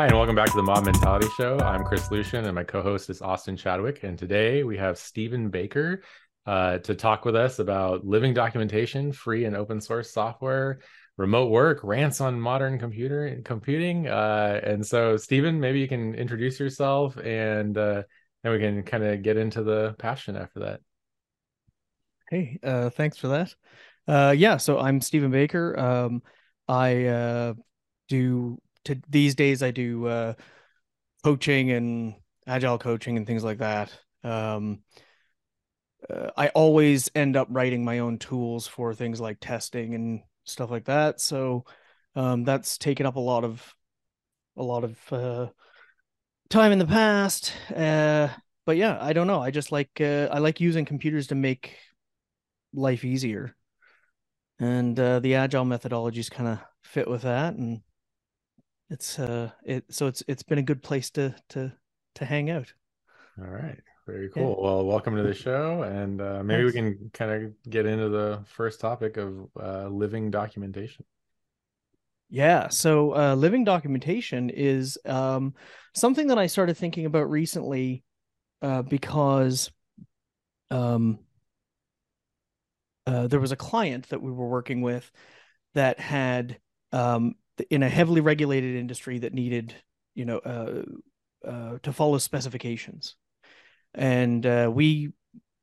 Hi, and welcome back to the Mob Mentality Show. I'm Chris Lucian, and my co host is Austin Chadwick. And today we have Steven Baker uh, to talk with us about living documentation, free and open source software, remote work, rants on modern computer computing. Uh, and so, Steven, maybe you can introduce yourself and uh, we can kind of get into the passion after that. Hey, uh, thanks for that. Uh, yeah, so I'm Steven Baker. Um, I uh, do to these days I do uh, coaching and agile coaching and things like that. Um, uh, I always end up writing my own tools for things like testing and stuff like that. So um, that's taken up a lot of a lot of uh, time in the past. Uh, but yeah, I don't know. I just like uh, I like using computers to make life easier, and uh, the agile methodologies kind of fit with that. And it's uh it so it's it's been a good place to to to hang out. All right. Very cool. Yeah. well welcome to the show and uh, maybe Thanks. we can kind of get into the first topic of uh, living documentation. Yeah. So uh, living documentation is um, something that i started thinking about recently uh, because um, uh, there was a client that we were working with that had um, in a heavily regulated industry that needed, you know, uh, uh, to follow specifications. And uh, we,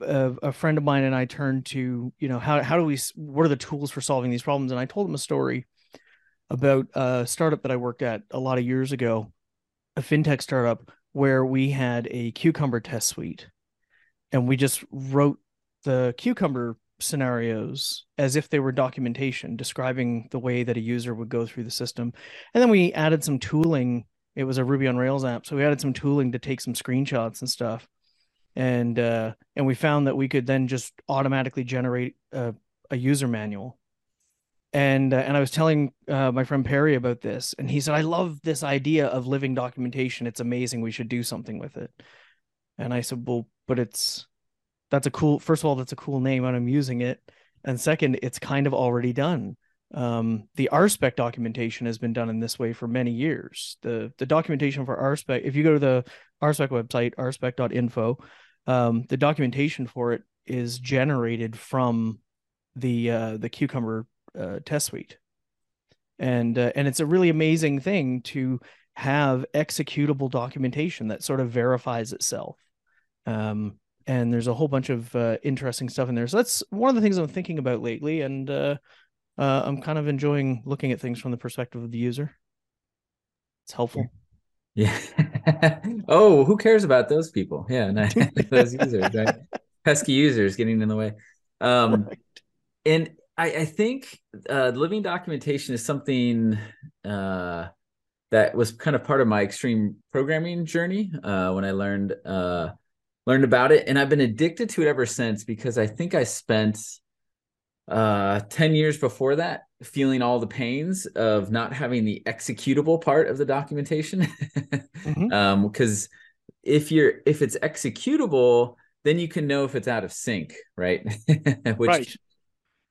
uh, a friend of mine and I turned to, you know, how how do we, what are the tools for solving these problems? And I told him a story about a startup that I worked at a lot of years ago, a fintech startup where we had a cucumber test suite, and we just wrote the cucumber scenarios as if they were documentation describing the way that a user would go through the system. And then we added some tooling. It was a Ruby on Rails app. So we added some tooling to take some screenshots and stuff. And uh, and we found that we could then just automatically generate a, a user manual. And uh, and I was telling uh, my friend Perry about this, and he said, "I love this idea of living documentation. It's amazing. We should do something with it." And I said, "Well, but it's that's a cool first of all that's a cool name and i'm using it. And second it's kind of already done. Um, the rspec documentation has been done in this way for many years. The the documentation for rspec if you go to the rspec website rspec.info um, the documentation for it is generated from the uh, the cucumber uh, test suite. And uh, and it's a really amazing thing to have executable documentation that sort of verifies itself. Um, and there's a whole bunch of uh, interesting stuff in there. So that's one of the things I'm thinking about lately, and uh, uh, I'm kind of enjoying looking at things from the perspective of the user. It's helpful. Yeah. oh, who cares about those people? Yeah, nice. those users, right? Pesky users getting in the way. Um, right. And I, I think uh, living documentation is something uh, that was kind of part of my extreme programming journey uh, when I learned uh, learned about it and I've been addicted to it ever since because I think I spent uh 10 years before that feeling all the pains of not having the executable part of the documentation mm-hmm. um because if you're if it's executable then you can know if it's out of sync right which right.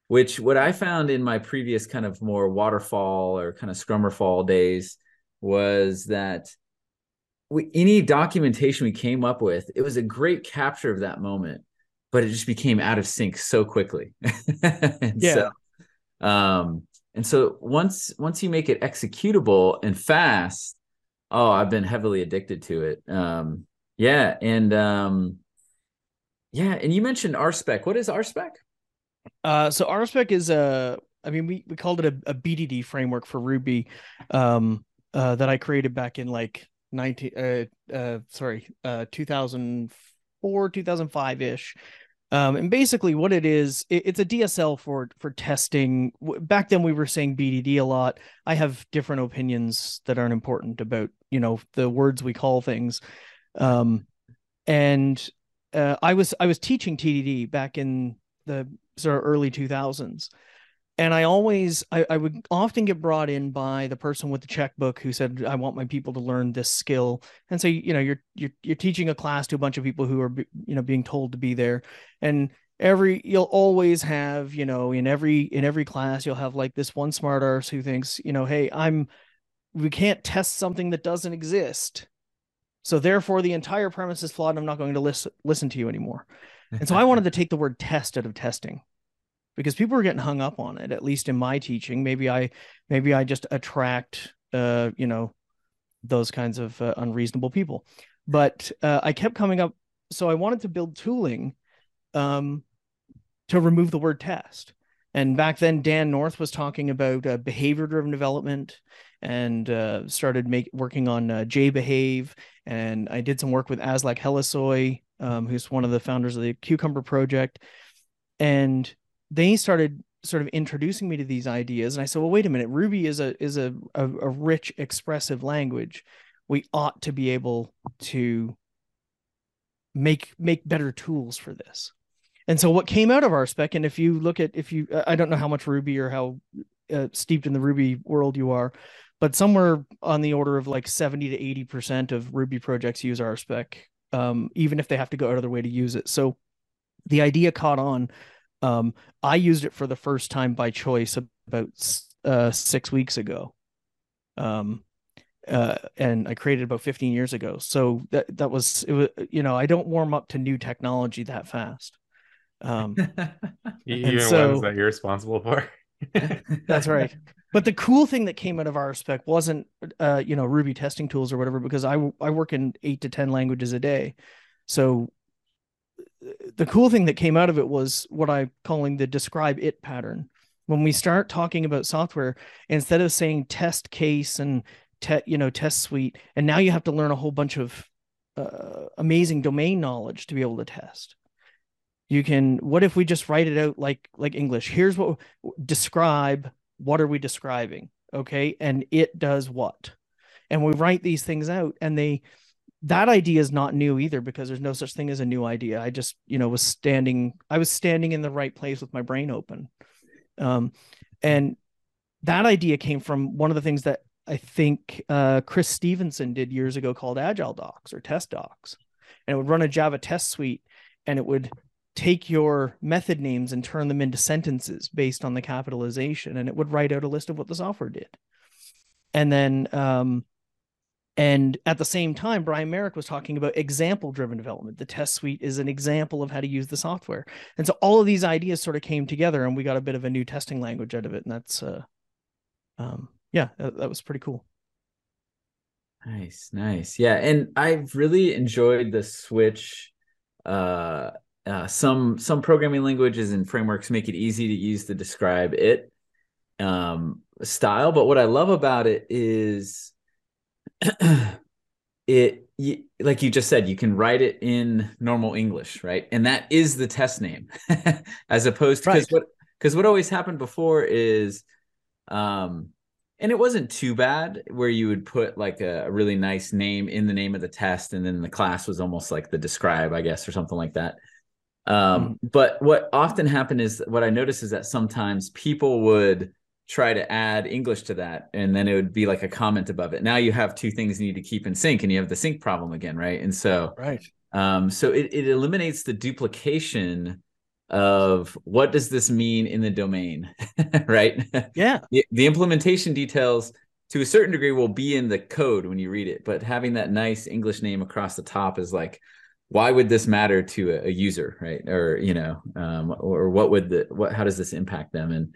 which what i found in my previous kind of more waterfall or kind of scrummerfall days was that we, any documentation we came up with, it was a great capture of that moment, but it just became out of sync so quickly. yeah. So, um, and so once once you make it executable and fast, oh, I've been heavily addicted to it. Um, yeah, and um, yeah, and you mentioned RSpec. What is RSpec? Uh, so RSpec is a, I mean, we we called it a, a BDD framework for Ruby, um, uh, that I created back in like 19 uh, uh sorry uh 2004 2005 ish um and basically what it is it, it's a dsl for for testing. Back then we were saying bdd a lot. I have different opinions that aren't important about you know the words we call things. Um and uh, i was i was teaching tdd back in the sort of early 2000s and I always I, I would often get brought in by the person with the checkbook who said I want my people to learn this skill and so you know you're you're you're teaching a class to a bunch of people who are you know being told to be there and every you'll always have you know in every in every class you'll have like this one smart arse who thinks you know hey I'm we can't test something that doesn't exist. So therefore, the entire premise is flawed. And I'm not going to listen listen to you anymore. And so I wanted to take the word test out of testing because people were getting hung up on it. At least in my teaching, maybe I maybe I just attract uh you know those kinds of uh, unreasonable people. But uh, I kept coming up. So I wanted to build tooling um, to remove the word test. And back then, Dan North was talking about uh, behavior driven development and uh, started make, working on uh, JBehave. And I did some work with Aslak Hellesøy, um, who's one of the founders of the Cucumber Project. And they started sort of introducing me to these ideas. And I said, well, wait a minute, Ruby is a is a, a, a rich, expressive language. We ought to be able to make make better tools for this. And so what came out of RSpec, and if you look at if you I don't know how much Ruby or how uh, steeped in the Ruby world you are, but somewhere on the order of like 70 to 80 percent of Ruby projects use RSpec, um, even if they have to go out of their way to use it. So the idea caught on. Um, I used it for the first time by choice about uh, six weeks ago. Um, uh, and I created about 15 years ago. So that that was it was you know I don't warm up to new technology that fast. Um, even so, ones that you're responsible for. that's right. But the cool thing that came out of our RSpec wasn't uh, you know Ruby testing tools or whatever because I I work in eight to ten languages a day, so the cool thing that came out of it was what I'm calling the describe it pattern. When we start talking about software, instead of saying test case and te- you know test suite and now you have to learn a whole bunch of uh, amazing domain knowledge to be able to test. You can what if we just write it out like like english? Here's what describe what are we describing? Okay and it does what? And we write these things out and they that idea is not new either because there's no such thing as a new idea i just you know was standing i was standing in the right place with my brain open um, and that idea came from one of the things that I think uh, Chris Stevenson did years ago called AgileDox or TestDox. And it would run a Java test suite and it would take your method names and turn them into sentences based on the capitalization. And it would write out a list of what the software did. And then, um, and at the same time, Brian Marick was talking about example driven development. The test suite is an example of how to use the software. And so all of these ideas sort of came together and we got a bit of a new testing language out of it. And that's, uh, um, yeah, that, that was pretty cool. Nice, nice. Yeah, and I've really enjoyed the switch. Uh, uh, some some programming languages and frameworks make it easy to use to describe it um, style, but what I love about it is it you, like you just said, you can write it in normal English, right? And that is the test name, as opposed to because right. what because what always happened before is um and it wasn't too bad where you would put like a, a, really nice name in the name of the test and then the class was almost like the describe i guess or something like that um, mm. but what often happened is what i noticed is that sometimes people would try to add english to that and then it would be like a comment above it. Now you have two things you need to keep in sync and you have the sync problem again right? And so right. um, so it, it eliminates the duplication of what does this mean in the domain right? Yeah. The, the, implementation details to a certain degree will be in the code when you read it but having that nice english name across the top is like why would this matter to a, a user right? Or you know um, or what would the what how does this impact them? And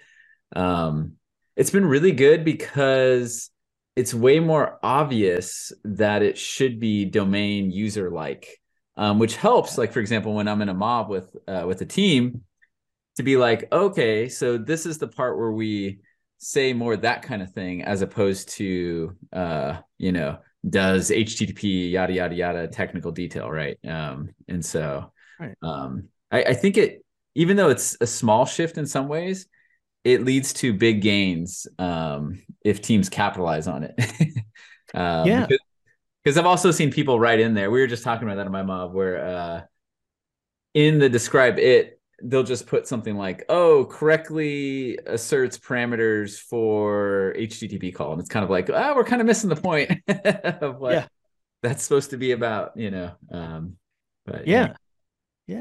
um, it's been really good because it's way more obvious that it should be domain user like um, which helps. Like for example, when I'm in a mob with uh, with a team, to be like, okay, so this is the part where we say more that kind of thing, as opposed to uh, you know, does HTTP yada yada yada technical detail, right? Um, and so right. um, I, I think it, even though it's a small shift in some ways, it leads to big gains um, if teams capitalize on it. um, yeah, because, I've also seen people write in there. We were just talking about that in my mob, where uh, in the describe it, they'll just put something like, "Oh, correctly asserts parameters for HTTP call," and it's kind of like, "Ah, oh, we're kind of missing the point of what yeah. that's supposed to be about," you know. Um, but yeah, yeah.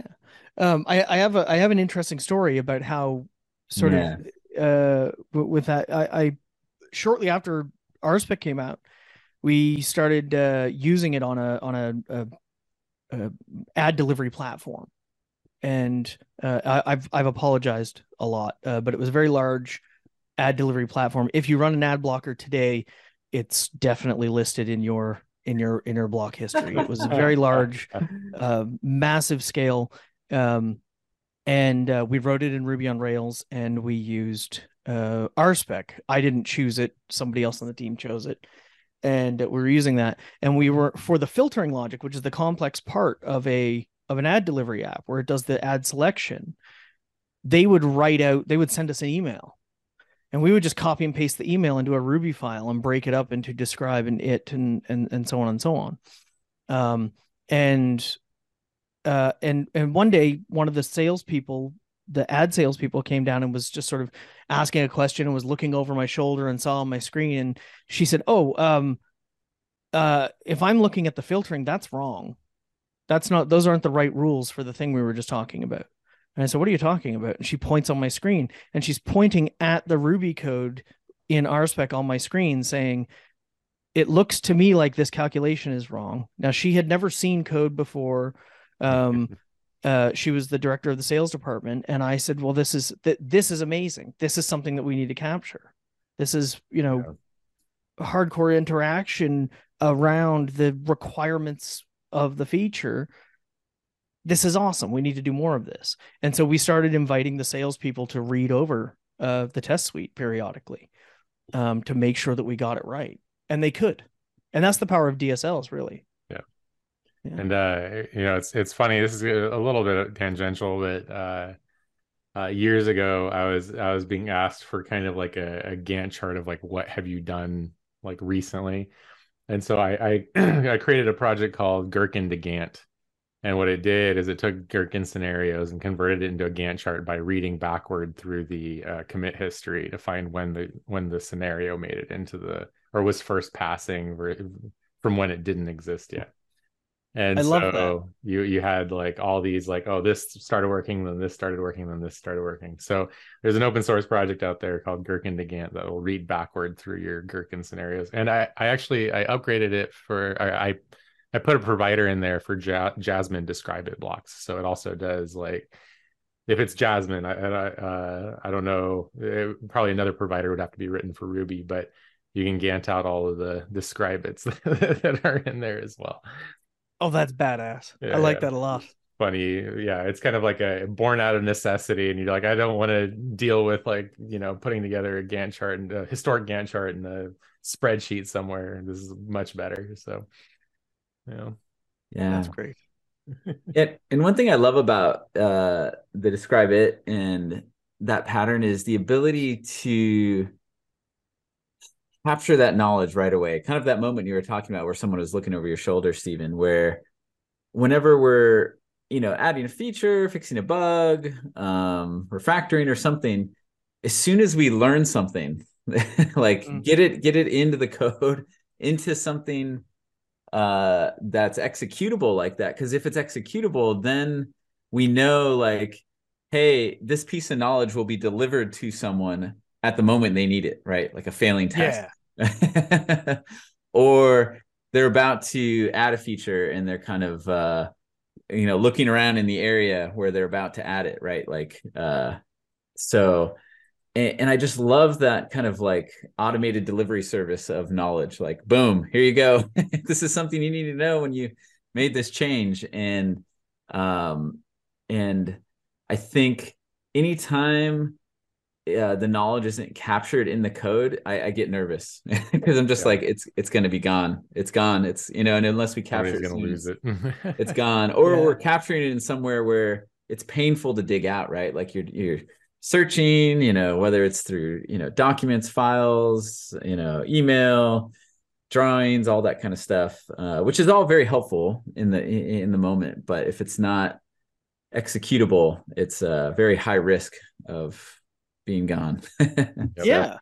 yeah. Um, I, I have a I have an interesting story about how sort yeah. of uh with that I, I shortly after RSpec came out, we started uh, using it on a on a, a, a ad delivery platform, and uh, I, have I've apologized a lot, uh, but it was a very large ad delivery platform. If you run an ad blocker today, it's definitely listed in your in your in your block history. It was a very large, uh, massive scale. Um, and uh, we wrote it in Ruby on Rails, and we used uh, RSpec. I didn't choose it; somebody else on the team chose it, and we were using that. And we were for the filtering logic, which is the complex part of a of an ad delivery app, where it does the ad selection. They would write out. They would send us an email, and we would just copy and paste the email into a Ruby file and break it up into describe and it and and and so on and so on. Um, and uh, and and one day one of the salespeople, the ad salespeople, came down and was just sort of asking a question and was looking over my shoulder and saw on my screen, and she said, "Oh, um, uh, if I'm looking at the filtering, that's wrong. That's not; those aren't the right rules for the thing we were just talking about." And I said, What are you talking about? And she points on my screen and she's pointing at the Ruby code in RSpec on my screen saying, It looks to me like this calculation is wrong. Now, she had never seen code before. Um, uh, she was the director of the sales department. And I said, Well, this is th- this is amazing. This is something that we need to capture. This is, you know, yeah. hardcore interaction around the requirements of the feature this is awesome. We need to do more of this. And so we started inviting the salespeople to read over uh, the test suite periodically um, to make sure that we got it right. And they could. And that's the power of DSLs, really. Yeah. And, uh, you know, it's, it's funny. This is a little bit tangential, but, uh, uh, years ago, I was I was being asked for kind of like a, a Gantt chart of like what have you done like recently, and so I I, I created a project called Gherkin to Gantt, and what it did is it took Gherkin scenarios and converted it into a Gantt chart by reading backward through the uh, commit history to find when the when the scenario made it into the or was first passing from when it didn't exist yet. And so you you had like all these like oh this started working then this started working then this started working. So there's an open source project out there called Gherkin to Gantt that will read backward through your Gherkin scenarios. And I I actually I upgraded it for I, I I put a provider in there for ja- Jasmine describe it blocks. So it also does like if it's Jasmine, I I, uh, I don't know. It, probably another provider would have to be written for Ruby, but you can Gantt out all of the describe it's that are in there as well. Oh, that's badass. Yeah, I like yeah. that a lot. Funny, yeah. It's kind of like a born out of necessity, and you're like, I don't want to deal with like you know putting together a Gantt chart and a historic Gantt chart in a spreadsheet somewhere. This is much better. So yeah. Yeah. That's great. yeah. And one thing I love about uh the describe it and that pattern is the ability to capture that knowledge right away. Kind of that moment you were talking about where someone was looking over your shoulder, Steven, where whenever we're, you know, adding a feature, fixing a bug, um, refactoring or something, as soon as we learn something, like mm-hmm. get it, get it into the code, into something uh that's executable like that because if it's executable then we know like hey this piece of knowledge will be delivered to someone at the moment they need it right like a failing test yeah. or they're about to add a feature and they're kind of uh you know looking around in the area where they're about to add it right like uh so and, and I just love that kind of like automated delivery service of knowledge. Like, boom, here you go. this is something you need to know when you made this change. And um, and I think anytime uh, the knowledge isn't captured in the code, I, I get nervous because I'm just yeah. like, it's it's going to be gone. It's gone. It's you know, and unless we capture it, going to lose it. it's gone. Or yeah. we're capturing it in somewhere where it's painful to dig out. Right, like you're you're searching, you know, whether it's through, you know, documents, files, you know, email, drawings, all that kind of stuff, uh, which is all very helpful in the in the moment. But if it's not executable, it's a very high risk of being gone. yeah.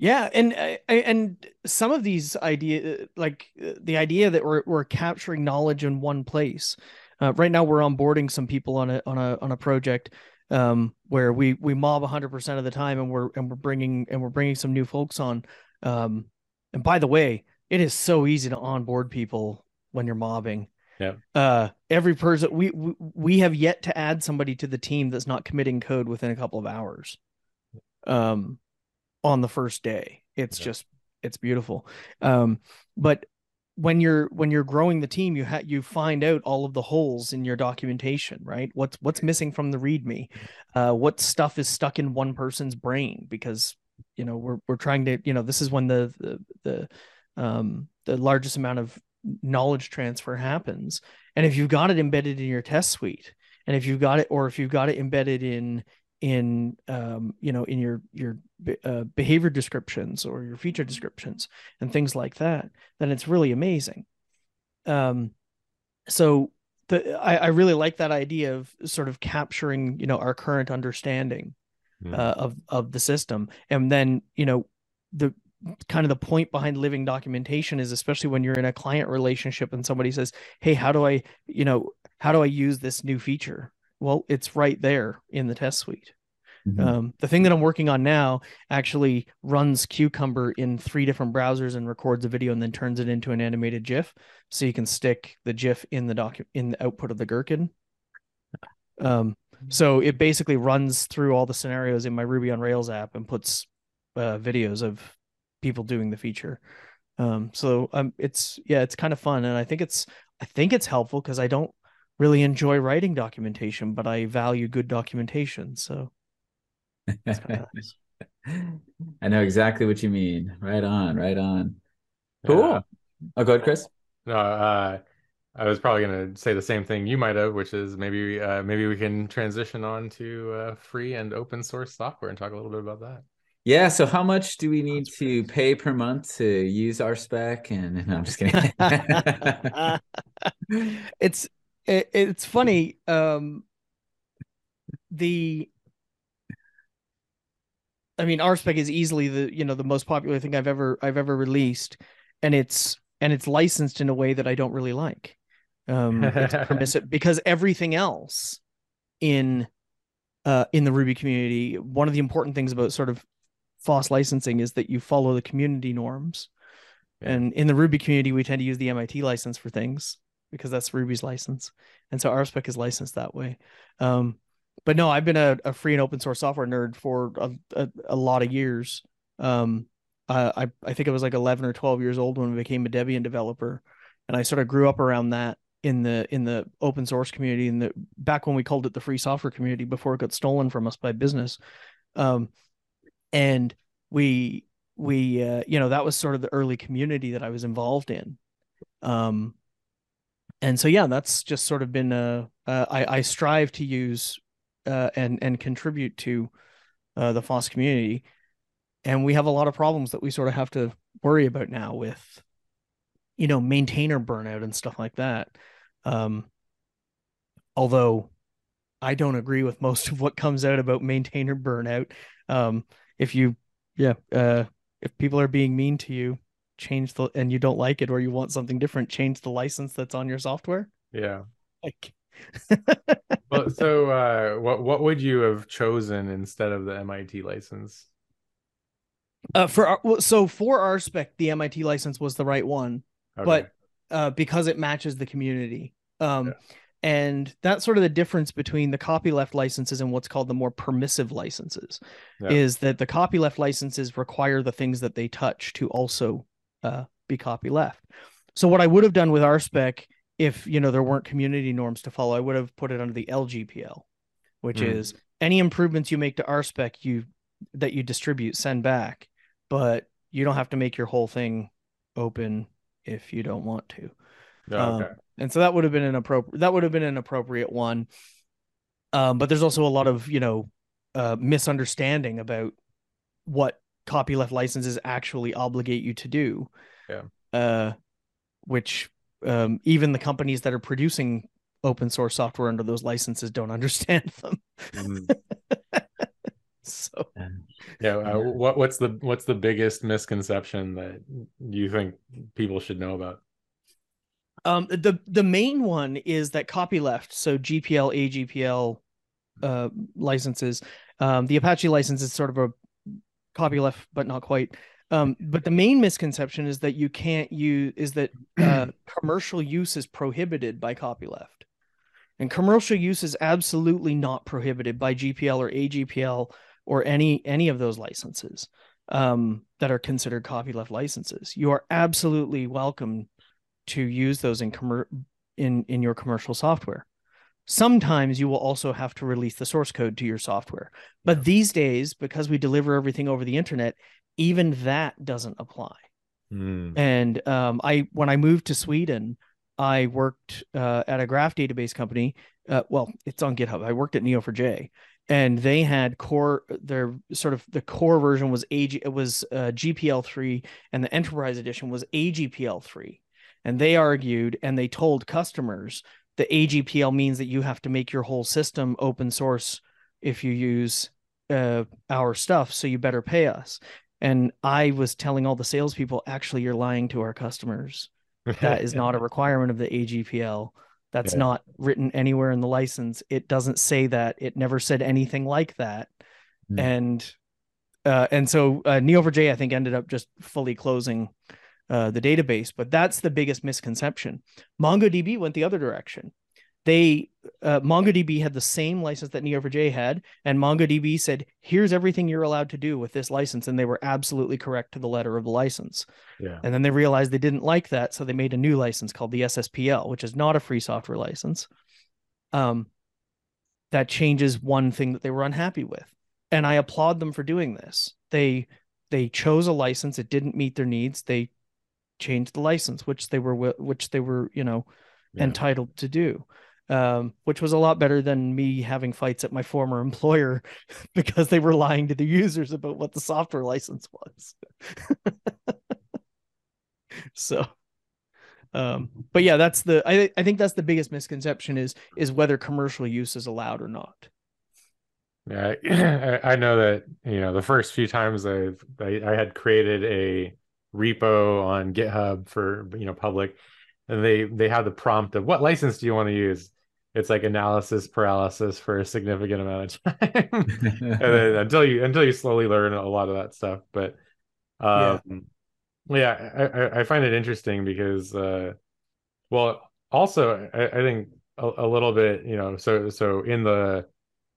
Yeah, and uh, and some of these idea, like the idea that we're we're capturing knowledge in one place. Uh, right now, we're onboarding some people on a on a on a project um, where we we mob 100% of the time and we're and we're bringing and we're bringing some new folks on um, And by the way, it is so easy to onboard people when you're mobbing. Yeah. Uh, every person we, we we have yet to add somebody to the team that's not committing code within a couple of hours. Um, on the first day, it's Yeah. just it's beautiful. Um, but when you're when you're growing the team, you ha- you find out all of the holes in your documentation, right? What's what's missing from the README? Uh, what stuff is stuck in one person's brain because you know we're we're trying to you know this is when the the the um the largest amount of knowledge transfer happens and if you've got it embedded in your test suite and if you've got it or if you've got it embedded in in um you know in your your uh, behavior descriptions or your feature descriptions and things like that then it's really amazing. Um so the I, I really like that idea of sort of capturing you know our current understanding Mm. uh, of of the system. And then you know the kind of the point behind living documentation is especially when you're in a client relationship and somebody says hey how do i you know how do i use this new feature well it's right there in the test suite Mhm. um, the thing that i'm working on now actually runs cucumber in three different browsers and records a video and then turns it into an animated gif so you can stick the gif in the docu in the output of the gherkin um, so it basically runs through all the scenarios in my Ruby on Rails app and puts uh, videos of people doing the feature. Um, so um, it's yeah, it's kind of fun, and I think it's I think it's helpful because I don't really enjoy writing documentation, but I value good documentation. So it's kind of nice. I know exactly what you mean. Right on, right on. Cool. Yeah. Oh, go ahead, Chris. No, uh, I was probably going to say the same thing you might have, which is maybe uh, maybe we can transition on to uh, free and open source software and talk a little bit about that. Yeah. So, how much do we need That's to pay per month to use RSpec? And no, I'm just kidding. it's it, it's funny um the i mean rspec is easily the you know the most popular thing i've ever i've ever released and it's and it's licensed in a way that i don't really like. Um it's permissive because everything else in uh in the ruby community one of the important things about sort of FOSS licensing is that you follow the community norms. Yeah. and in the ruby community we tend to use the mit license for things because that's ruby's license. And so rspec is licensed that way. Um but no i've been a, a free and open source software nerd for a, a, a lot of years. Um I, I think i was like 11 or 12 years old when i became a debian developer. And i sort of grew up around that in the in the open source community and the back when we called it the free software community before it got stolen from us by business. Um and we we uh, you know that was sort of the early community that i was involved in. Um and so yeah that's just sort of been i i strive to use uh and and contribute to uh the FOSS community. And we have a lot of problems that we sort of have to worry about now with you know maintainer burnout and stuff like that. Um although i don't agree with most of what comes out about maintainer burnout. Um if you yeah uh if people are being mean to you change the and you don't like it or you want something different change the license that's on your software Yeah. like Well, so uh, what what would you have chosen instead of the MIT license? uh for our, so for RSpec the mit license was the right one Okay. but uh because it matches the community um Yeah. and that's sort of the difference between the copyleft licenses and what's called the more permissive licenses Yeah. is that the copyleft licenses require the things that they touch to also uh, be copyleft so what i would have done with RSpec if you know there weren't community norms to follow i would have put it under the lgpl which Mm. is any improvements you make to RSpec you that you distribute send back but you don't have to make your whole thing open if you don't want to Oh, um, okay. and so that would have been an appropriate that would have been an appropriate one um but there's also a lot of you know uh misunderstanding about what copyleft licenses actually obligate you to do Yeah. uh which um even the companies that are producing open source software under those licenses don't understand them Mhm. so Yeah. Uh, what what's the what's the biggest misconception that you think people should know about? Um, the the main one is that copyleft, so GPL, AGPL uh, licenses. Um, the Apache license is sort of a copyleft, but not quite. Um, but the main misconception is that you can't use is that uh, commercial use is prohibited by copyleft, and commercial use is absolutely not prohibited by GPL or AGPL or any any of those licenses um, that are considered copyleft licenses. You are absolutely welcome to use those in commer- in in your commercial software. Sometimes you will also have to release the source code to your software. But these days, because we deliver everything over the internet, even that doesn't apply. Mm. And um, I, when I moved to Sweden, I worked uh, at a graph database company. Uh, well, it's on GitHub. I worked at Neo4j, and they had core. Their sort of the core version was AG. It was uh, GPL three, and the enterprise edition was AGPL three. And they argued and they told customers the AGPL means that you have to make your whole system open source if you use uh, our stuff. So you better pay us. And I was telling all the salespeople, actually, you're lying to our customers. That is not a requirement of the AGPL. That's Yeah. not written anywhere in the license. It doesn't say that. It never said anything like that. Hmm. And uh, and so uh, Neo4j, I think, ended up just fully closing uh, the database. But that's the biggest misconception. MongoDB went the other direction. They uh, MongoDB had the same license that Neo4j had, and MongoDB said, "Here's everything you're allowed to do with this license," and they were absolutely correct to the letter of the license. yeah. And then they realized they didn't like that, so they made a new license called the SSPL, which is not a free software license. Um, that changes one thing that they were unhappy with, and I applaud them for doing this. They they chose a license; it didn't meet their needs. They changed the license, which they were which they were you know Yeah. entitled to do. Um, which was a lot better than me having fights at my former employer because they were lying to the users about what the software license was. so um but yeah that's the I, I think that's the biggest misconception is is whether commercial use is allowed or not Yeah, I, I know that you know the first few times I've I, I had created a repo on GitHub for you know public, and they they have the prompt of what license do you want to use? It's like analysis paralysis for a significant amount of time, and then until you until you slowly learn a lot of that stuff. But Yeah. um, yeah, I, I I find it interesting because uh, well, also I, I think a, a little bit you know so so in the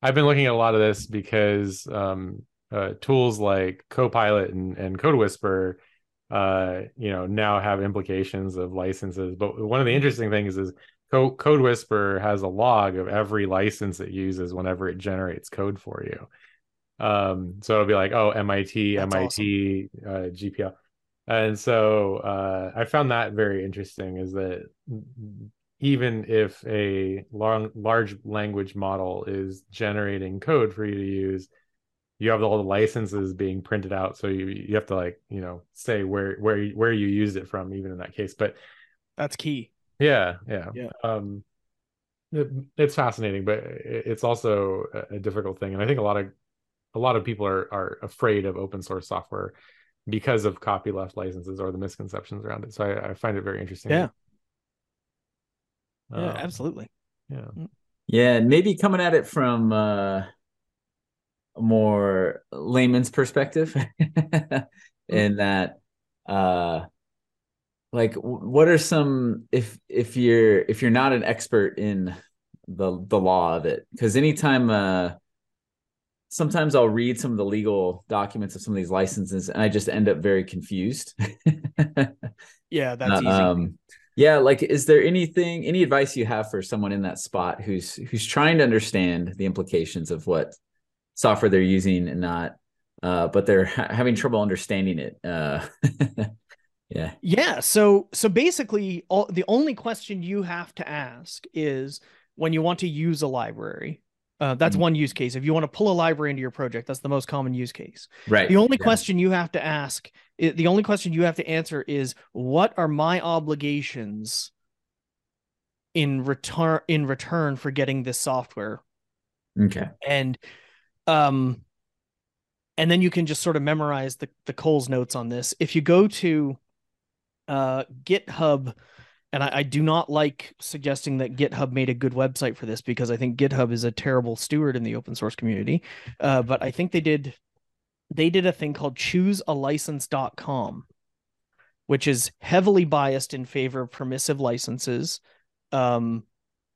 I've been looking at a lot of this because um, uh, tools like Copilot and, and Code Whisper, uh, you know, now have implications of licenses. But one of the interesting things is Co- Code Whisper has a log of every license it uses whenever it generates code for you. Um, so it'll be like, oh, MIT, That's MIT, uh, GPL. And so uh, I found that very interesting is that even if a long, large language model is generating code for you to use, you have all the licenses being printed out. So you, you have to like, you know, say where, where, you- where you used it from, even in that case. But that's key yeah, yeah. Yeah. Um, it, it's fascinating, but it, it's also a, a difficult thing. And I think a lot of, a lot of people are, are afraid of open source software because of copyleft licenses or the misconceptions around it. So I, I find it very interesting. Yeah. yeah Um, absolutely Yeah. Yeah, and maybe coming at it from uh, a more layman's perspective, in that, uh, like, what are some if if you're if you're not an expert in the the law of it? Because anytime, uh, sometimes I'll read some of the legal documents of some of these licenses, and I just end up very confused. yeah that's easy um yeah like is there anything any advice you have for someone in that spot who's who's trying to understand the implications of what software they're using and not uh but they're ha- having trouble understanding it uh yeah Yeah. So so basically, all the only question you have to ask is when you want to use a library. Uh, that's Mhm. one use case. If you want to pull a library into your project, that's the most common use case. right The only yeah. question you have to ask, the only question you have to answer is, what are my obligations in return in return for getting this software? okay and um and then you can just sort of memorize the the Coles notes on this. If you go to uh GitHub and I, I do not like suggesting that GitHub made a good website for this because I think GitHub is a terrible steward in the open source community. Uh, but I think they did they did a thing called choosealicense.com, which is heavily biased in favor of permissive licenses. Um,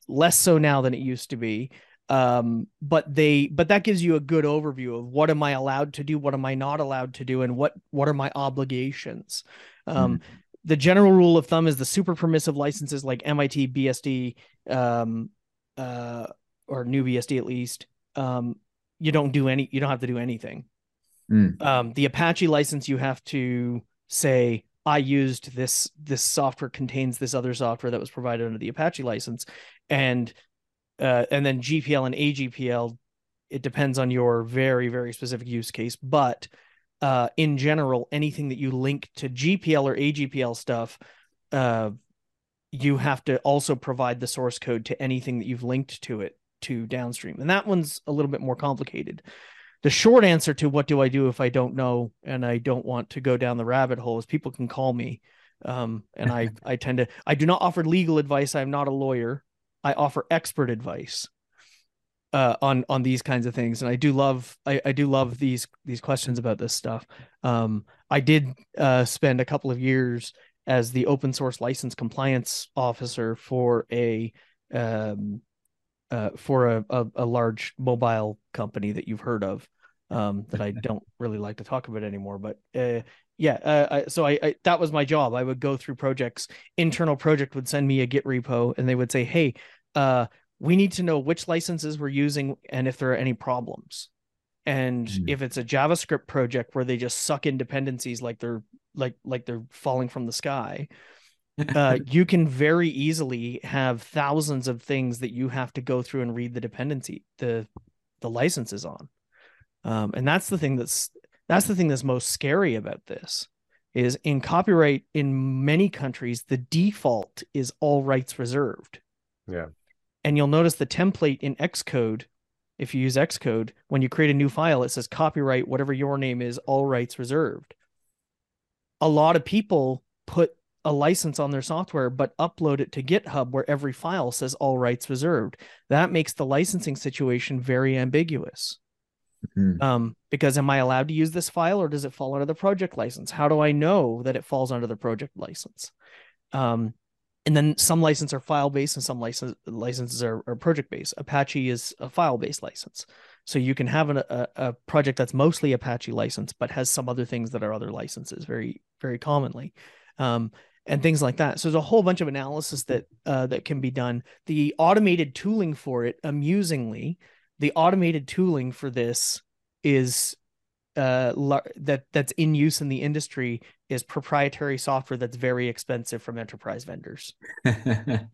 less so now than it used to be. Um, but they but that gives you a good overview of what am I allowed to do, what am I not allowed to do, and what what are my obligations. Um, mm the general rule of thumb is the super permissive licenses like MIT, BSD, um, uh, or new BSD at least. Um, you don't do any, you don't have to do anything. Mm. Um, the Apache license, you have to say, I used this, this software contains this other software that was provided under the Apache license. And, uh, and then GPL and AGPL, it depends on your very, very specific use case. But uh, in general, anything that you link to GPL or AGPL stuff, uh, you have to also provide the source code to anything that you've linked to it to downstream. And that one's a little bit more complicated. The short answer to what do I do if I don't know and I don't want to go down the rabbit hole is people can call me. Um, and I, I tend to, I do not offer legal advice. I'm not a lawyer. I offer expert advice uh, on on these kinds of things and i do love I, I do love these these questions about this stuff um, i did uh, spend a couple of years as the open source license compliance officer for a um, uh, for a, a, a, large mobile company that you've heard of um, that I don't really like to talk about anymore. But uh, yeah, uh, I, so I, I, that was my job. I would go through projects. Internal project would send me a Git repo, and they would say, "Hey, uh, we need to know which licenses we're using and if there are any problems. And mm. if it's a JavaScript project where they just suck in dependencies like they're like like they're falling from the sky, uh, you can very easily have thousands of things that you have to go through and read the dependency the the licenses on. Um, and that's the thing that's that's the thing that's most scary about this is in copyright in many countries the default is all rights reserved. Yeah. And you'll notice the template in Xcode, if you use Xcode, when you create a new file, it says copyright, whatever your name is, all rights reserved. A lot of people put a license on their software, but upload it to GitHub where every file says all rights reserved. That makes the licensing situation very ambiguous. Mm-hmm. Um, because am I allowed to use this file or does it fall under the project license? How do I know that it falls under the project license? Um, and then some licenses are file based and some license licenses are, are project based apache is a file based license. So you can have an, a, a project that's mostly apache license but has some other things that are other licenses very very commonly. Um, and things like that. So there's a whole bunch of analysis that uh, that can be done. The automated tooling for it amusingly the automated tooling for this is uh, that that's in use in the industry is proprietary software that's very expensive from enterprise vendors. the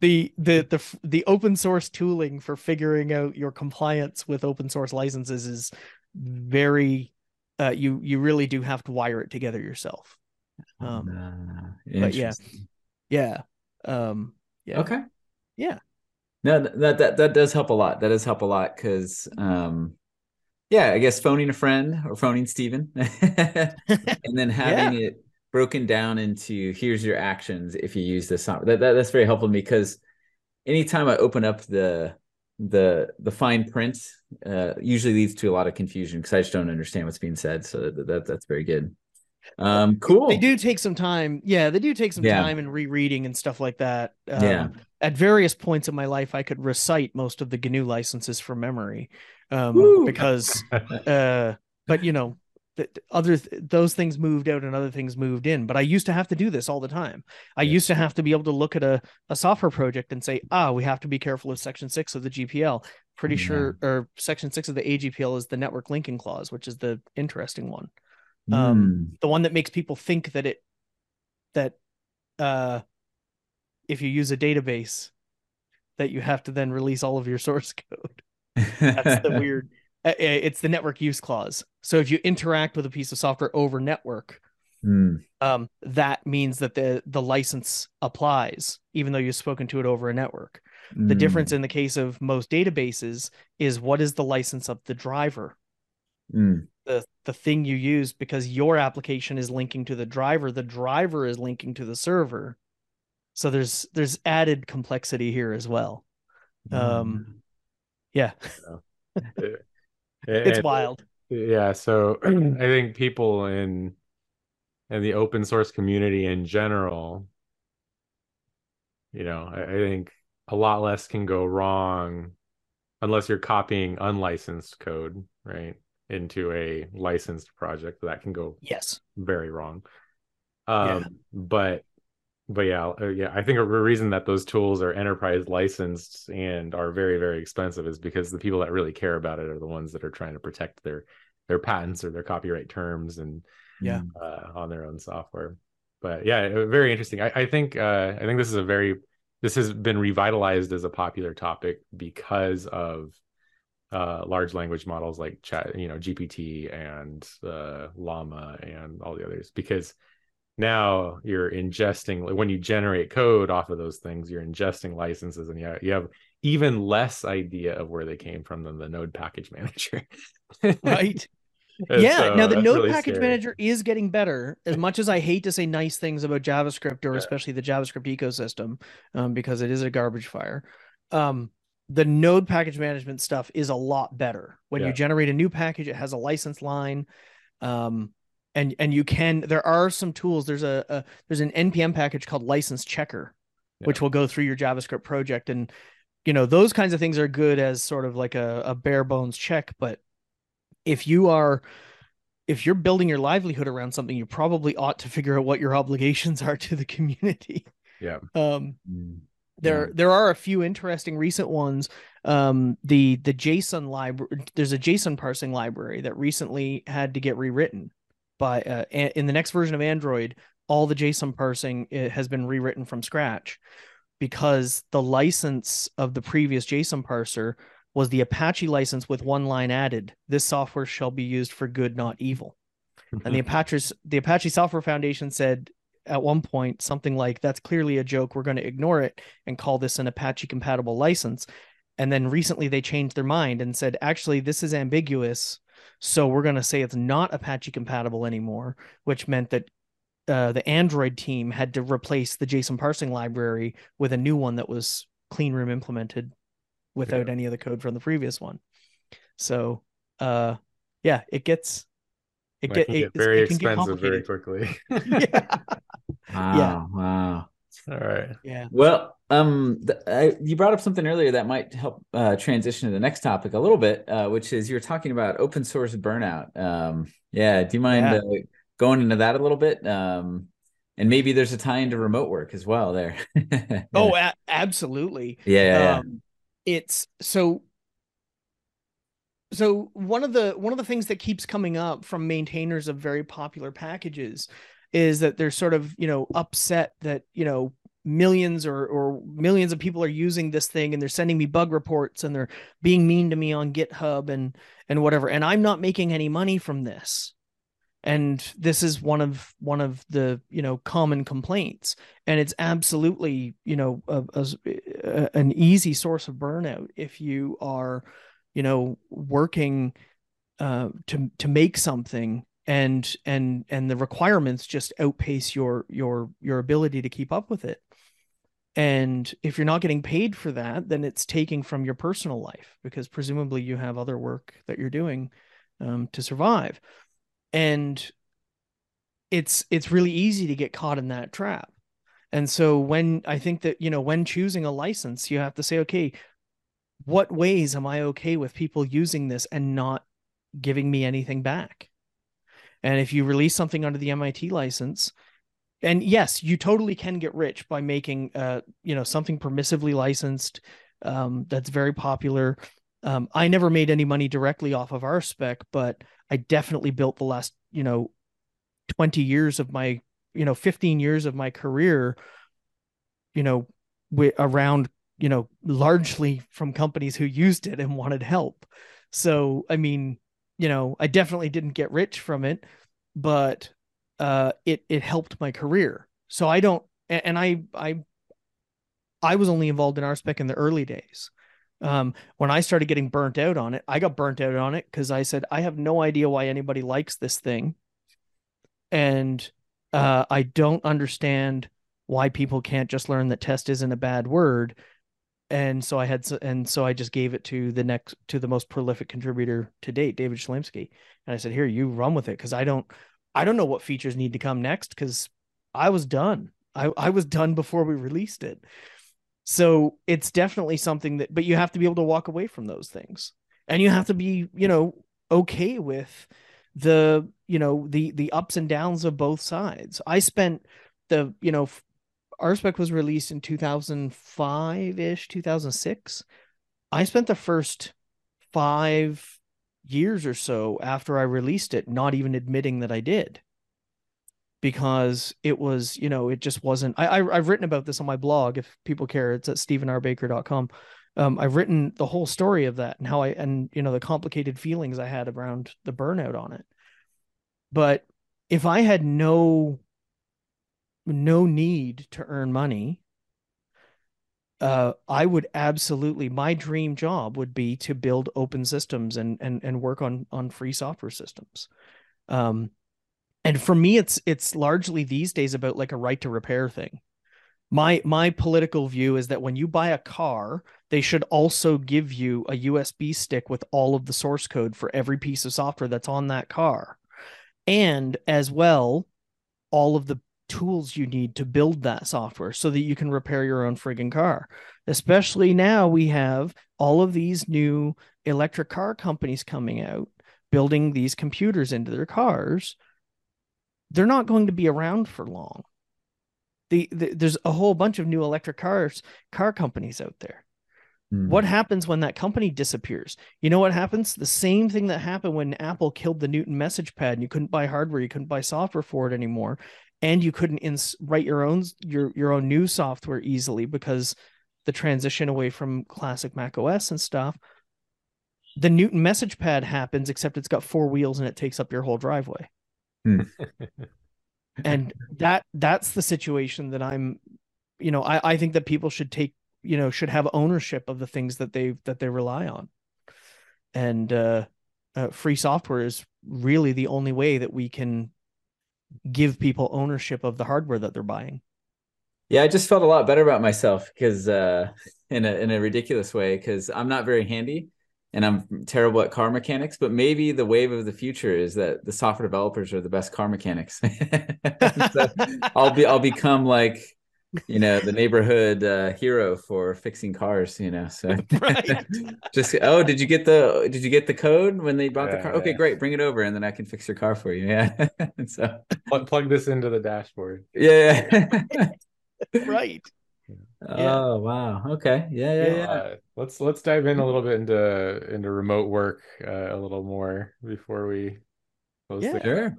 the the the open source tooling for figuring out your compliance with open source licenses is very uh, you you really do have to wire it together yourself. Um, uh, but yeah, yeah, um, yeah. Okay. Yeah. No, that that that does help a lot. That does help a lot because um yeah, I guess phoning a friend or phoning Steven and then having yeah. it broken down into here's your actions if you use this software. That, that, that's very helpful to me because anytime I open up the the the fine print uh, usually leads to a lot of confusion because I just don't understand what's being said. So that, that that's very good. Um, cool. They do take some time. Yeah, they do take some yeah. time and rereading and stuff like that. Um, yeah. At various points in my life, I could recite most of the GNU licenses from memory um, because, uh, but you know, the, other th- those things moved out and other things moved in. But I used to have to do this all the time. I yes. used to have to be able to look at a, a software project and say, ah, we have to be careful of section six of the GPL. Pretty yeah. sure, or section six of the AGPL is the network linking clause, which is the interesting one. Mm. Um, the one that makes people think that it that uh, if you use a database, that you have to then release all of your source code. That's the weird. It's the network use clause. So if you interact with a piece of software over network, mm. um, that means that the the license applies, even though you've spoken to it over a network. Mm. The difference hmm. in the case of most databases is what is the license of the driver, mm. the the thing you use, because your application is linking to the driver, the driver is linking to the server. So there's there's added complexity here as well. Um, Yeah. it's And- wild. Yeah, so I think people in in the open source community in general, you know, I, I think a lot less can go wrong unless you're copying unlicensed code, right, into a licensed project. That can go Yes. very wrong. Yeah. Um, but but yeah, uh, yeah, I think a reason that those tools are enterprise licensed and are very very expensive is because the people that really care about it are the ones that are trying to protect their their patents or their copyright terms and Yeah. uh, on their own software. But yeah, uh, very interesting. I, I think uh, I think this is a very this has been revitalized as a popular topic because of uh, large language models like chat, you know, GPT and uh, Llama and all the others. Because now you're ingesting when you generate code off of those things, you're ingesting licenses, and you have, you have even less idea of where they came from than the Node package manager. Right. Yeah. so now the Node really package scary. manager is getting better. As much as I hate to say nice things about JavaScript or Yeah. especially the JavaScript ecosystem, um, because it is a garbage fire. Um, the Node package management stuff is a lot better. When Yeah. you generate a new package, it has a license line. Um, and and you can there are some tools. There's a, a there's an npm package called license checker, which will go through your JavaScript project. And you know, those kinds of things are good as sort of like a, a bare bones check. But if you are if you're building your livelihood around something, you probably ought to figure out what your obligations are to the community. Yeah. Um, Mm. there Yeah. there are a few interesting recent ones. Um, the the JSON library there's a JSON parsing library that recently had to get rewritten by uh, in the next version of Android. All the JSON parsing uh, has been rewritten from scratch because the license of the previous JSON parser was the Apache license with one line added. This software shall be used for good, not evil. And the Apache the Apache Software Foundation said at one point something like, "That's clearly a joke. We're going to ignore it and call this an Apache compatible license." And then recently they changed their mind and said, "Actually, this is ambiguous, so we're going to say it's not Apache compatible anymore," which meant that uh, the Android team had to replace the JSON parsing library with a new one that was clean room implemented without any of the code from the previous one. So, uh, yeah, it gets it, That get, it, get very it can get expensive very quickly. yeah, Wow. Wow. All right. yeah, Well, um, I, you brought up something earlier that might help uh, transition to the next topic a little bit, uh, which is you were talking about open source burnout. Um, yeah, do you mind Yeah. uh, going into that a little bit? Um, and maybe there's a tie into remote work as well there. Oh, a- absolutely. yeah, yeah, yeah. Um, it's so. So one of the one of the things that keeps coming up from maintainers of very popular packages is that they're sort of you know upset that you know millions or or millions of people are using this thing and they're sending me bug reports and they're being mean to me on GitHub and and whatever. And I'm not making any money from this. And this is one of one of the you know common complaints. And it's absolutely you know a, a- an easy source of burnout if you are you know working uh, to to make something and and and the requirements just outpace your your your ability to keep up with it and if you're not getting paid for that then it's taking from your personal life because presumably you have other work that you're doing um, to survive. And it's it's really easy to get caught in that trap. And so when i think that you know when choosing a license you have to say okay what ways am i okay with people using this and not giving me anything back? And if you release something under the mit license and yes you totally can get rich by making uh you know something permissively licensed um that's very popular. Um i never made any money directly off of RSpec but i definitely built the last you know 20 years of my you know 15 years of my career you know around you know largely from companies who used it and wanted help. So i mean you know i definitely didn't get rich from it but uh it it helped my career. So i don't and i i i was only involved in RSpec in the early days. Um when i started getting burnt out on it i got burnt out on it because i said i have no idea why anybody likes this thing. And uh, I don't understand why people can't just learn that test isn't a bad word. And so I had and so I just gave it to the next to the most prolific contributor to date, David Chelimsky, and I said, "Here, you run with it," because I don't I don't know what features need to come next because I was done. I I was done before we released it. So it's definitely something that, but you have to be able to walk away from those things, and you have to be, you know, okay with the, you know, the the ups and downs of both sides. I spent the, you know, RSpec was released in 2005 ish, 2006. I spent the first five years or so after I released it, not even admitting that I did because it was, you know, it just wasn't. I, I have written about this on my blog. If people care, it's at stevenrbaker.com. Um, I've written the whole story of that and how I and you know the complicated feelings I had around the burnout on it. But if I had no no need to earn money, uh, I would absolutely my dream job would be to build open systems and and and work on on free software systems. Um, and for me, it's it's largely these days about like a right to repair thing. My my political view is that when you buy a car, they should also give you a USB stick with all of the source code for every piece of software that's on that car, and as well, all of the tools you need to build that software so that you can repair your own friggin' car. Especially now, we have all of these new electric car companies coming out building these computers into their cars. They're not going to be around for long. The, the there's a whole bunch of new electric cars car companies out there. Hmm. What happens when that company disappears? You know what happens? The same thing that happened when Apple killed the Newton MessagePad and you couldn't buy hardware, you couldn't buy software for it anymore and you couldn't ins- write your own your your own new software easily because the transition away from classic Mac OS and stuff. The Newton MessagePad happens, except it's got four wheels and it takes up your whole driveway. Hmm. and that that's the situation that I'm, you know, I, I think that people should take, you know, should have ownership of the things that they that they rely on. And uh, uh, free software is really the only way that we can give people ownership of the hardware that they're buying. Yeah, I just felt a lot better about myself because uh, in a in a ridiculous way because I'm not very handy and I'm terrible at car mechanics. But maybe the wave of the future is that the software developers are the best car mechanics. I'll be I'll become like you know the neighborhood uh, hero for fixing cars you know so. Just oh did you get the did you get the code when they brought yeah, the car? Okay yeah. great bring it over and then i can fix your car for you. Yeah so. Plug, plug this into the dashboard. Yeah right. Oh wow. Okay. Yeah yeah, yeah. Uh, let's let's dive in a little bit into into remote work uh, a little more before we close yeah. the sure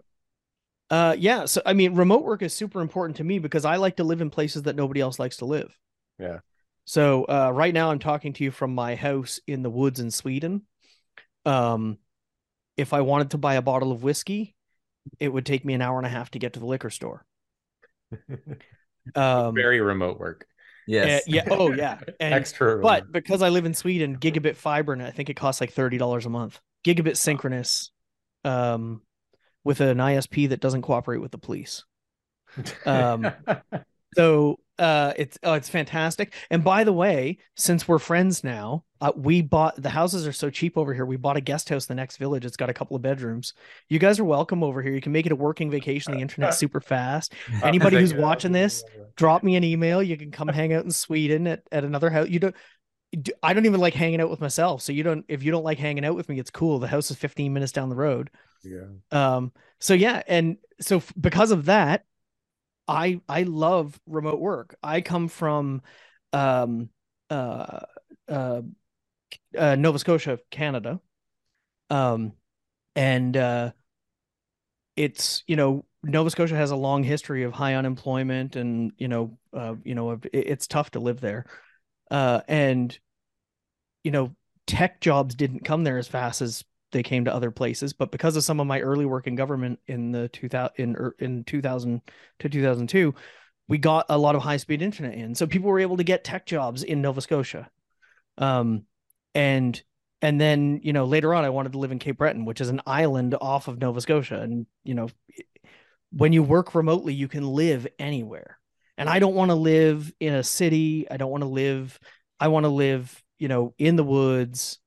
uh, yeah. So, I mean, remote work is super important to me because I like to live in places that nobody else likes to live. Yeah. So, uh, right now I'm talking to you from my house in the woods in Sweden. Um, if I wanted to buy a bottle of whiskey, it would take me an hour and a half to get to the liquor store. um, very remote work. Yes. Uh, yeah. Oh, yeah. And, Extra. But because I live in Sweden, gigabit fiber, and I think it costs like thirty dollars a month. Gigabit synchronous. Um, with an ISP that doesn't cooperate with the police. Um, so uh, it's oh, it's fantastic. And by the way, since we're friends now, uh, we bought the houses are so cheap over here. We bought a guest house in the next village. It's got a couple of bedrooms. You guys are welcome over here. You can make it a working vacation. The internet's super fast. Anybody who's watching this, drop me an email. You can come hang out in Sweden at, at another house. You don't. I don't even like hanging out with myself. So you don't. If you don't like hanging out with me, it's cool. The house is 15 minutes down the road. Yeah. Um. So yeah, and so f- because of that, I I love remote work. I come from, um, uh, uh, uh Nova Scotia, Canada. Um, and uh, it's you know Nova Scotia has a long history of high unemployment, and you know, uh, you know, it, it's tough to live there. Uh, and you know, tech jobs didn't come there as fast as they came to other places. But because of some of my early work in government in the 2000 in er, in 2000 to 2002, we got a lot of high speed internet in. So people were able to get tech jobs in Nova Scotia. Um, and and then you know later on, I wanted to live in Cape Breton, which is an island off of Nova Scotia. And you know, when you work remotely, you can live anywhere. And I don't want to live in a city. I don't want to live I want to live, you know, in the woods,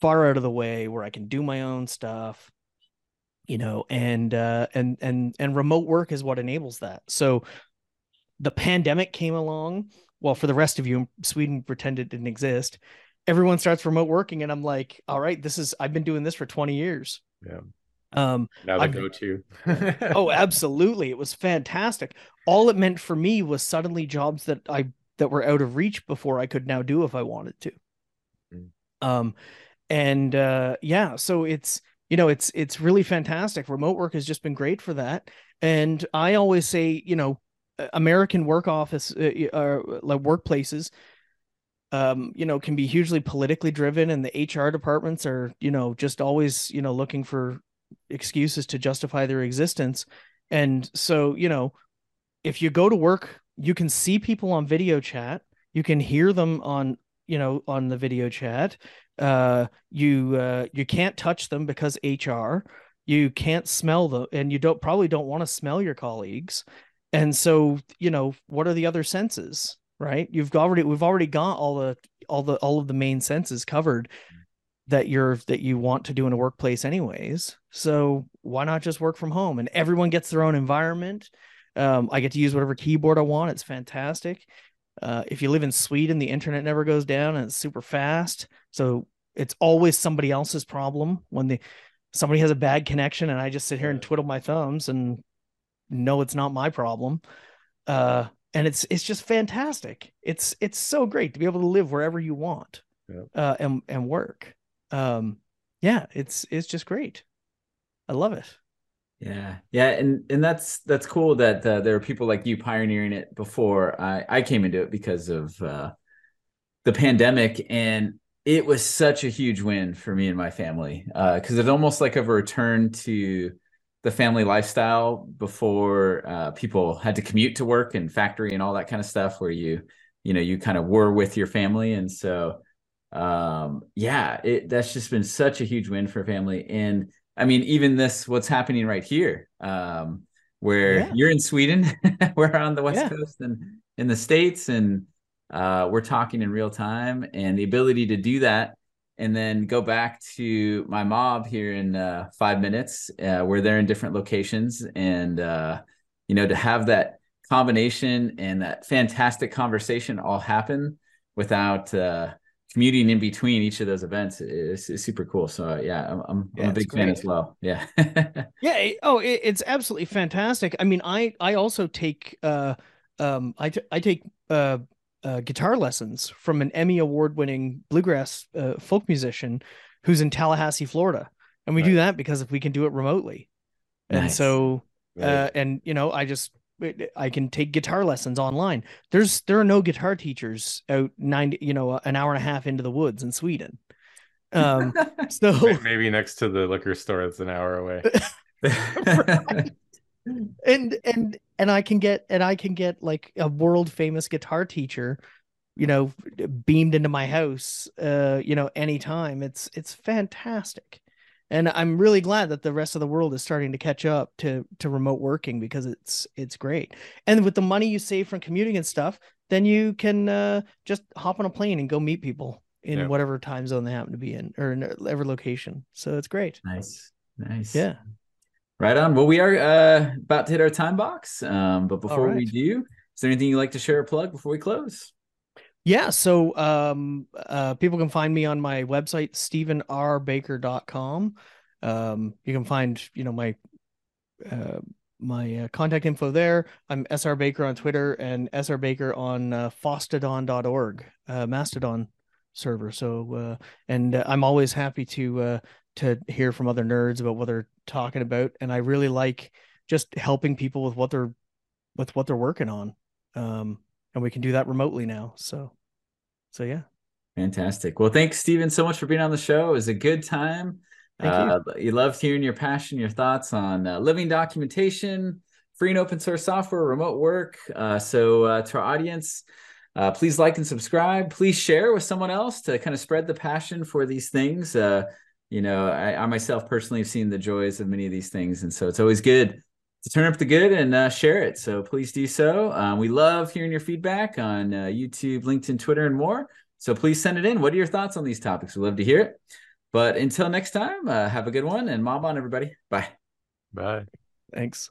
far out of the way where I can do my own stuff, you know, and uh and and and remote work is what enables that. So the pandemic came along. Well, for the rest of you, Sweden pretended it didn't exist. Everyone starts remote working, and I'm like, all right, this is I've been doing this for 20 years. Yeah. Um, Now the I've- go-to. oh absolutely it was fantastic all it meant for me was suddenly jobs that i that were out of reach before i could now do if i wanted to. Mm. um and uh yeah so it's you know it's it's really fantastic. Remote work has just been great for that. And i always say you know american work office uh, uh, like workplaces um you know can be hugely politically driven and the hr departments are you know just always you know looking for excuses to justify their existence. And so you know if you go to work you can see people on video chat. You can hear them on you know on the video chat. Uh you uh you can't touch them because hr you can't smell them and you don't probably don't want to smell your colleagues. And so you know what are the other senses right? You've already we've already got all the all the all of the main senses covered that you're that you want to do in a workplace anyways. So why not just work from home? And everyone gets their own environment um, i get to use whatever keyboard i want. It's fantastic. Uh, if you live in sweden the internet never goes down and it's super fast. So it's always somebody else's problem when the somebody has a bad connection and i just sit here and twiddle my thumbs and know it's not my problem. Uh, and it's it's just fantastic. It's it's so great to be able to live wherever you want uh, and and work. Um yeah it's it's just great. I love it Yeah, yeah, and and that's that's cool that uh, there are people like you pioneering it before I I came into it because of uh, the pandemic, and it was such a huge win for me and my family because it's almost like a return to the family lifestyle before uh, people had to commute to work and factory and all that kind of stuff, where you you know you kind of were with your family, and so um yeah it that's just been such a huge win for family and I mean, even this, what's happening right here, um, where Yeah. you're in Sweden, we're on the West Yeah. Coast and in the States, and uh, we're talking in real time, and the ability to do that, and then go back to my mob here in uh, five minutes, uh, where they're in different locations, and uh, you know, to have that combination and that fantastic conversation all happen without uh, commuting in between each of those events is, is super cool. So uh, yeah, I'm, I'm, Yeah, I'm a big fan as well. Yeah. yeah oh it, it's absolutely fantastic i mean i i also take uh um i, t- I take uh, uh guitar lessons from an emmy award winning bluegrass uh, folk musician who's in tallahassee florida and we do that because if we can do it remotely and Nice. so uh and you know i just i can take guitar lessons online there's there are no guitar teachers out 90 you know an hour and a half into the woods in sweden um so Maybe next to the liquor store that's an hour away. and and and I can get and I can get like a world famous guitar teacher, you know, beamed into my house, uh, you know, anytime. It's it's fantastic, and I'm really glad that the rest of the world is starting to catch up to to remote working because it's it's great. And with the money you save from commuting and stuff, then you can uh, just hop on a plane and go meet people in Yeah. whatever time zone they happen to be in or in every location. So it's great. nice. Nice. Yeah. Right on. Well, we are uh, about to hit our time box. Um, but before we do, is there anything you'd like to share or plug before we close? Yeah, so um uh people can find me on my website stevenrbaker.com. Um you can find, you know, my uh my uh, contact info there. I'm SR Baker on Twitter and SR Baker on uh, fosstodon.org, uh Mastodon server. So uh and uh, I'm always happy to uh to hear from other nerds about what they're talking about and I really like just helping people with what they're with what they're working on. Um and we can do that remotely now. So so yeah. Fantastic. Well, thanks, Steven, so much for being on the show. It was a good time. Thank you. Uh, you loved hearing your passion, your thoughts on uh, living documentation, free and open source software, remote work. Uh, so, uh, to our audience, uh, please like and subscribe. Please share with someone else to kind of spread the passion for these things. Uh, you know, I, I myself personally have seen the joys of many of these things, and so it's always good to turn up the good and uh, share it. So please do so. Um, we love hearing your feedback on uh, YouTube, LinkedIn, Twitter, and more. So please send it in. What are your thoughts on these topics? We love to hear it. But until next time, uh, have a good one and mob on, everybody. Bye. Bye. Thanks.